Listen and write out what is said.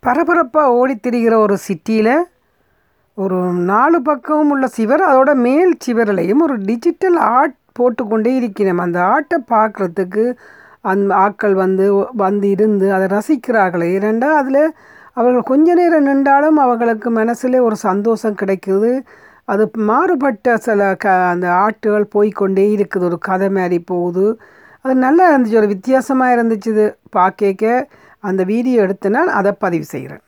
பரபரப்பாக ஓடித் திரிகிற ஒரு சிட்டியில் ஒரு நாலு பக்கமும் உள்ள சிவர் அதோட மேல் சிவரலையும் ஒரு டிஜிட்டல் ஆர்ட் போட்டுக்கொண்டே இருக்கிறோம் அந்த ஆர்ட்டை பார்க்குறதுக்கு அந் ஆட்கள் வந்து வந்து இருந்து அதை ரசிக்கிறார்களே. ஏனெண்டா அதில் அவர்கள் கொஞ்ச நேரம் நின்றாலும் அவர்களுக்கு மனசில் ஒரு சந்தோஷம் கிடைக்குது. அது மாறுபட்ட சில க அந்த ஆர்ட்டுகள் போய்க்கொண்டே இருக்குது. ஒரு கதை மாதிரி போகுது. அது நல்லா இருந்துச்சு. ஒரு வித்தியாசமாக இருந்துச்சு இது பார்க்க அந்த வீடியோ எடுத்து நான் அதை பதிவு செய்கிறேன்.